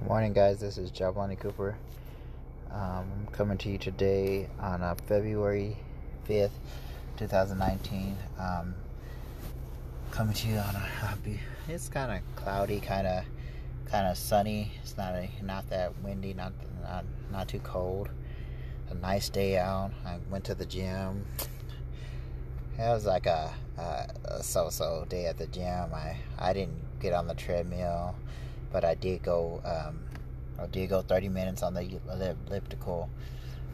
Good morning, guys. This is Jablani Cooper. Um, I'm coming to you today on uh, February 5th, 2019. Um, coming to you on a happy. It's kind of cloudy, kind of, kind of sunny. It's not a, not that windy, not not not too cold. A nice day out. I went to the gym. It was like a, a, a so-so day at the gym. I I didn't get on the treadmill but I did go. Um, I did go 30 minutes on the elliptical,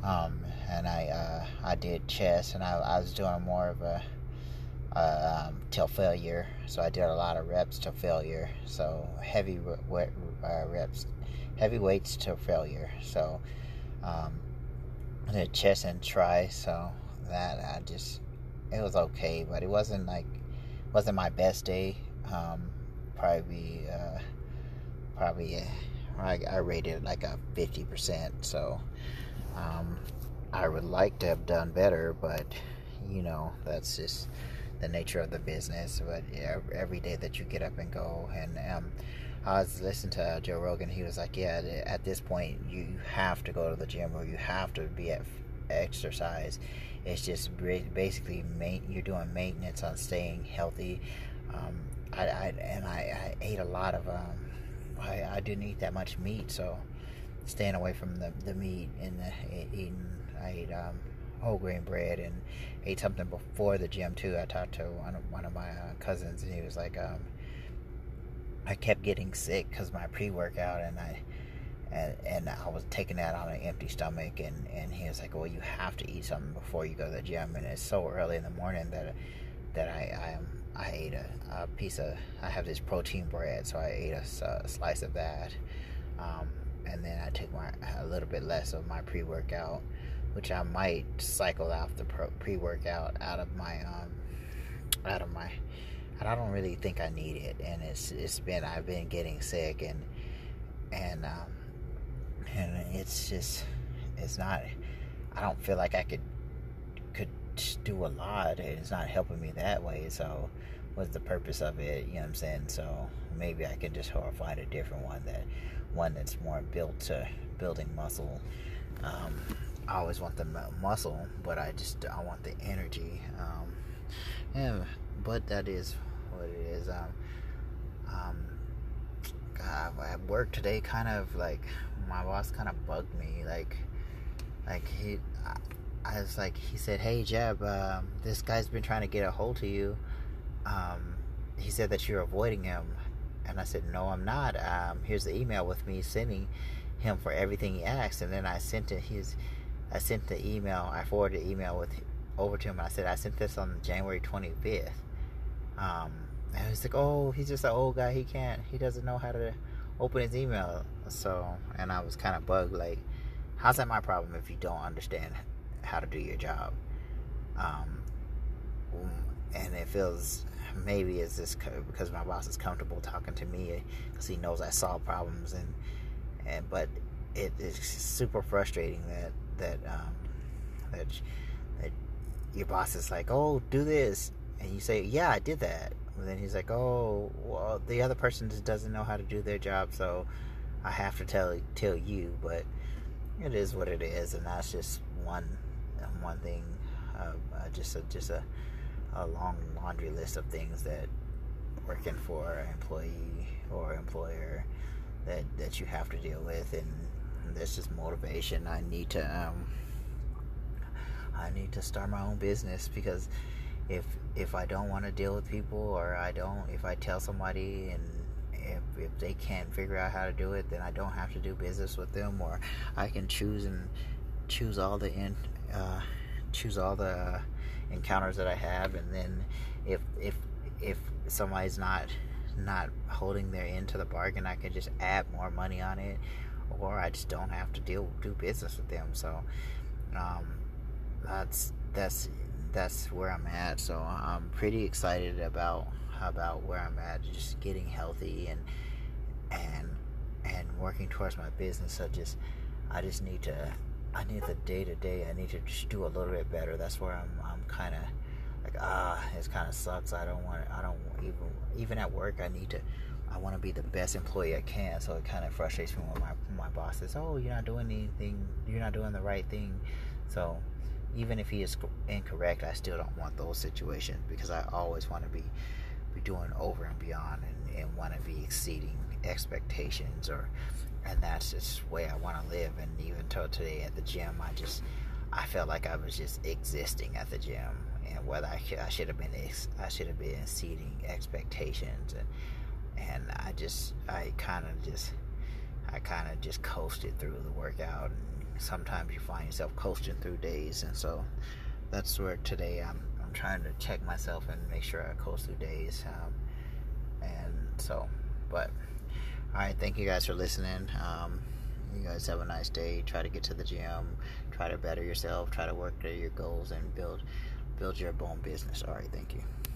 um, and I uh, I did chest, and I, I was doing more of a uh, um, till failure. So I did a lot of reps to failure. So heavy re- uh, reps, heavy weights to failure. So um, I did chest and tri. So that I just it was okay, but it wasn't like wasn't my best day. Um, probably uh, probably I, I rated it like a 50%. So um, I would like to have done better, but you know, that's just the nature of the business. But yeah, every day that you get up and go, and um, I was listening to Joe Rogan. He was like, "Yeah, at this point, you have to go to the gym or you have to be at exercise. It's just basically you're doing maintenance on staying healthy." Um, I, I, and I, I ate a lot of um, I, I didn't eat that much meat, so staying away from the, the meat and the, eating, I ate um, whole grain bread and ate something before the gym too. I talked to one of, one of my uh, cousins and he was like, um, I kept getting sick because my pre workout and I and, and I was taking that on an empty stomach and, and he was like, well, you have to eat something before you go to the gym and it's so early in the morning that that I I, um, I ate a, a, piece of I have this protein bread, so I ate a, a slice of that, um, and then I took my a little bit less of my pre workout, which I might cycle out the pre workout out of my um, out of my. I don't really think I need it, and it's it's been I've been getting sick and and um, and it's just it's not. I don't feel like I could could do a lot and it's not helping me that way so what's the purpose of it you know what i'm saying? So maybe i can just find a different one that one that's more built to building muscle. Um, i always want the muscle but i just i want the energy um, yeah but that is what it is um, um God, at work today kind of like my boss kind of bugged me like like he I was like, he said, "Hey Jeb, um, this guy's been trying to get a hold of you. Um, he said that you're avoiding him." And I said, "No, I'm not. Um, here's the email with me sending him for everything he asked." And then I sent it. His, I sent the email. I forwarded the email with over to him. And I said, "I sent this on January 25th." Um, and he's like, "Oh, he's just an old guy. He can't. He doesn't know how to open his email." So, and I was kind of bugged, like, how's that my problem if you don't understand how to do your job. Um, and it feels maybe it's just because my boss is comfortable talking to me because he knows I solve problems and and but it is super frustrating that that um, that that your boss is like, oh, do this, and you say, yeah, I did that. And then he's like, oh, well, the other person just doesn't know how to do their job, so I have to tell tell you. But it is what it is, and that's just one one thing, uh, uh, just a, just a, a long laundry list of things that working for an employee or employer that that you have to deal with, and that's just motivation. I need to um, I need to start my own business because if if I don't want to deal with people or I don't if I tell somebody and if, if they can't figure out how to do it then I don't have to do business with them or I can choose and choose all the in, uh, choose all the encounters that I have, and then if if if somebody's not not holding their end to the bargain, I can just add more money on it, or I just don't have to deal do business with them. So um, that's that's that's where I'm at. So I'm pretty excited about about where I'm at, just getting healthy and and and working towards my business. So just I just need to I need the day to day. I need to just do a little bit better. That's where I'm. I'm kind of like ah, it kind of sucks. I don't want. I don't even even at work. I need to I want to be the best employee I can. So it kind of frustrates me when my my boss says, "Oh, you're not doing anything. You're not doing the right thing." So even if he is incorrect, I still don't want those situations because I always want to be be doing over and beyond and, and want to be exceeding expectations or and that's just the way I want to live. And even till today at the gym I just I felt like I was just existing at the gym. And whether I, I should have been I should have been exceeding expectations. And and I just I kind of just I kind of just coasted through the workout. And sometimes you find yourself coasting through days. And so that's where today I'm I'm trying to check myself and make sure I coast through days um, and so but all right thank you guys for listening um, you guys have a nice day try to get to the gym try to better yourself try to work to your goals and build build your own business all right thank you